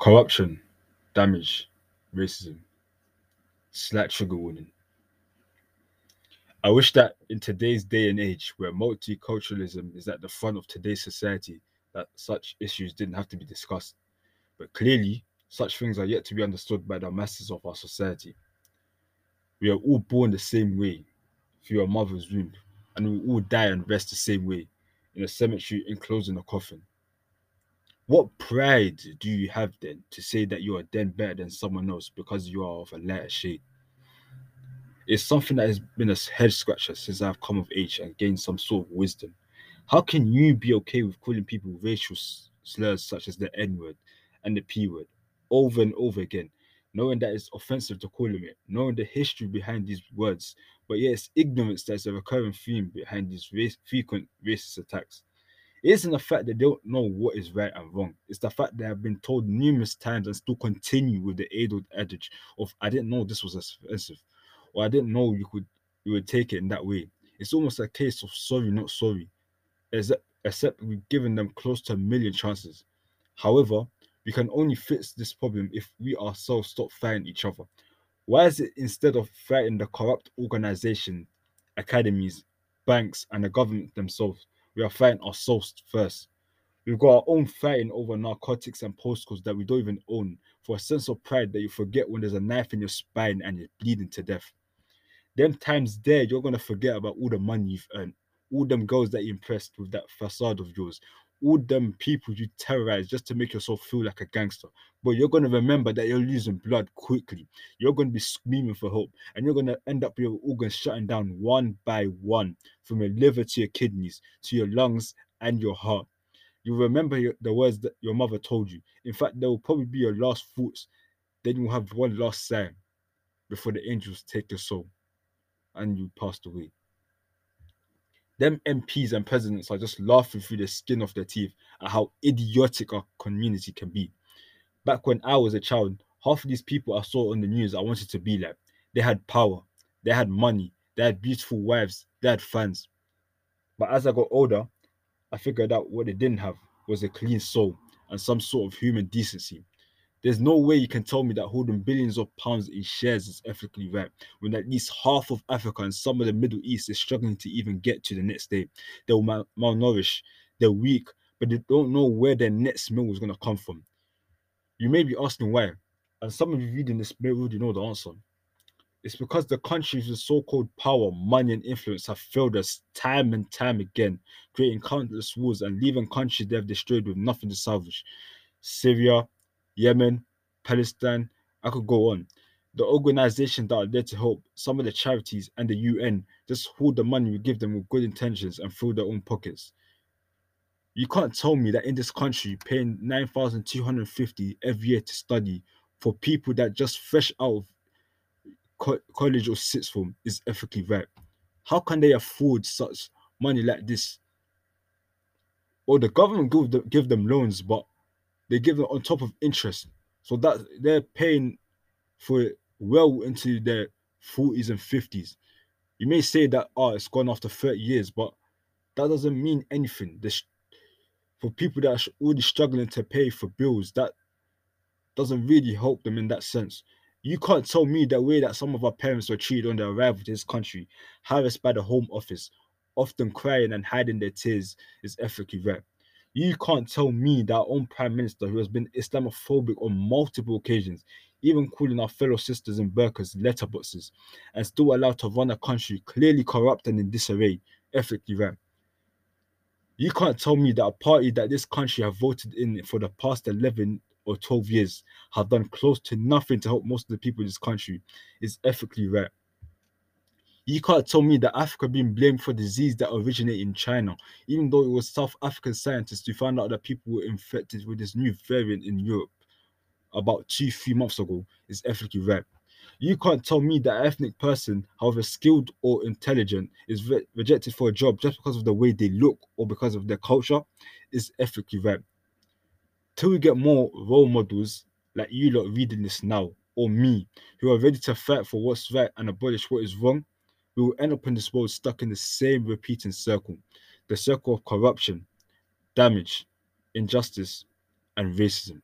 Corruption, damage, racism. Slight trigger warning. I wish that in today's day and age, where multiculturalism is at the front of today's society, that such issues didn't have to be discussed. But clearly, such things are yet to be understood by the masses of our society. We are all born the same way through our mother's womb, and we all die and rest the same way in a cemetery enclosed in a coffin. What pride do you have then to say that you are then better than someone else because you are of a lighter shade? It's something that has been a head scratcher since I've come of age and gained some sort of wisdom. How can you be okay with calling people racial slurs such as the N word and the P word over and over again, knowing that it's offensive to call them it, knowing the history behind these words, but yet it's ignorance that's a recurring theme behind these race, frequent racist attacks? It isn't the fact that they don't know what is right and wrong. It's the fact they have been told numerous times and still continue with the age-old adage of "I didn't know this was offensive," or "I didn't know you could you would take it in that way." It's almost a case of sorry, not sorry, except, except we've given them close to a million chances. However, we can only fix this problem if we ourselves stop fighting each other. Why is it instead of fighting the corrupt organization, academies, banks, and the government themselves, we are fighting ourselves first? We've got our own fighting over narcotics and postcodes that we don't even own for a sense of pride that you forget when there's a knife in your spine and you're bleeding to death. Them times there, you're gonna forget about all the money you've earned, all them girls that you impressed with that facade of yours, all them people you terrorize just to make yourself feel like a gangster. But you're gonna remember that you're losing blood quickly. You're gonna be screaming for help, and you're gonna end up your organs shutting down one by one, from your liver to your kidneys to your lungs and your heart. You remember your, the words that your mother told you. In fact, they will probably be your last thoughts. Then you'll have one last sigh before the angels take your soul and you passed away. Them MPs and presidents are just laughing through the skin of their teeth at how idiotic our community can be. Back when I was a child, half of these people I saw on the news I wanted to be like. They had power, they had money, they had beautiful wives, they had fans. But as I got older, I figured out what they didn't have was a clean soul and some sort of human decency. There's no way you can tell me that holding billions of pounds in shares is ethically right when at least half of Africa and some of the Middle East is struggling to even get to the next day. They're mal- malnourished, they're weak, but they don't know where their next meal is going to come from. You may be asking why, and some of you reading this may already know the answer. It's because the countries with so called power, money, and influence have failed us time and time again, creating countless wars and leaving countries they have destroyed with nothing to salvage. Syria, Yemen, Palestine, I could go on. The organizations that are there to help, some of the charities and the UN, just hold the money we give them with good intentions and fill their own pockets. You can't tell me that in this country, paying 9,250 every year to study for people that just fresh out of co- college or sixth form is ethically right. How can they afford such money like this? Or the government give them, give them loans, but they give them on top of interest. So that they're paying for it well into their 40s and 50s. You may say that oh it's gone after 30 years, but that doesn't mean anything. This for people that are already struggling to pay for bills, that doesn't really help them in that sense. You can't tell me the way that some of our parents were treated on their arrival to this country, harassed by the Home Office, often crying and hiding their tears, is ethically right. You can't tell me that our own Prime Minister, who has been Islamophobic on multiple occasions, even calling our fellow sisters in burqas letterboxes, and still allowed to run a country clearly corrupt and in disarray, ethically right. You can't tell me that a party that this country have voted in for the past 11 or 12 years have done close to nothing to help most of the people in this country is ethically right. You can't tell me that Africa being blamed for disease that originated in China, even though it was South African scientists who found out that people were infected with this new variant in Europe about two, three months ago, is ethically right. You can't tell me that an ethnic person, however skilled or intelligent, is re- rejected for a job just because of the way they look or because of their culture is ethically right. Till we get more role models like you lot reading this now, or me, who are ready to fight for what's right and abolish what is wrong, we will end up in this world stuck in the same repeating circle the circle of corruption, damage, injustice, and racism.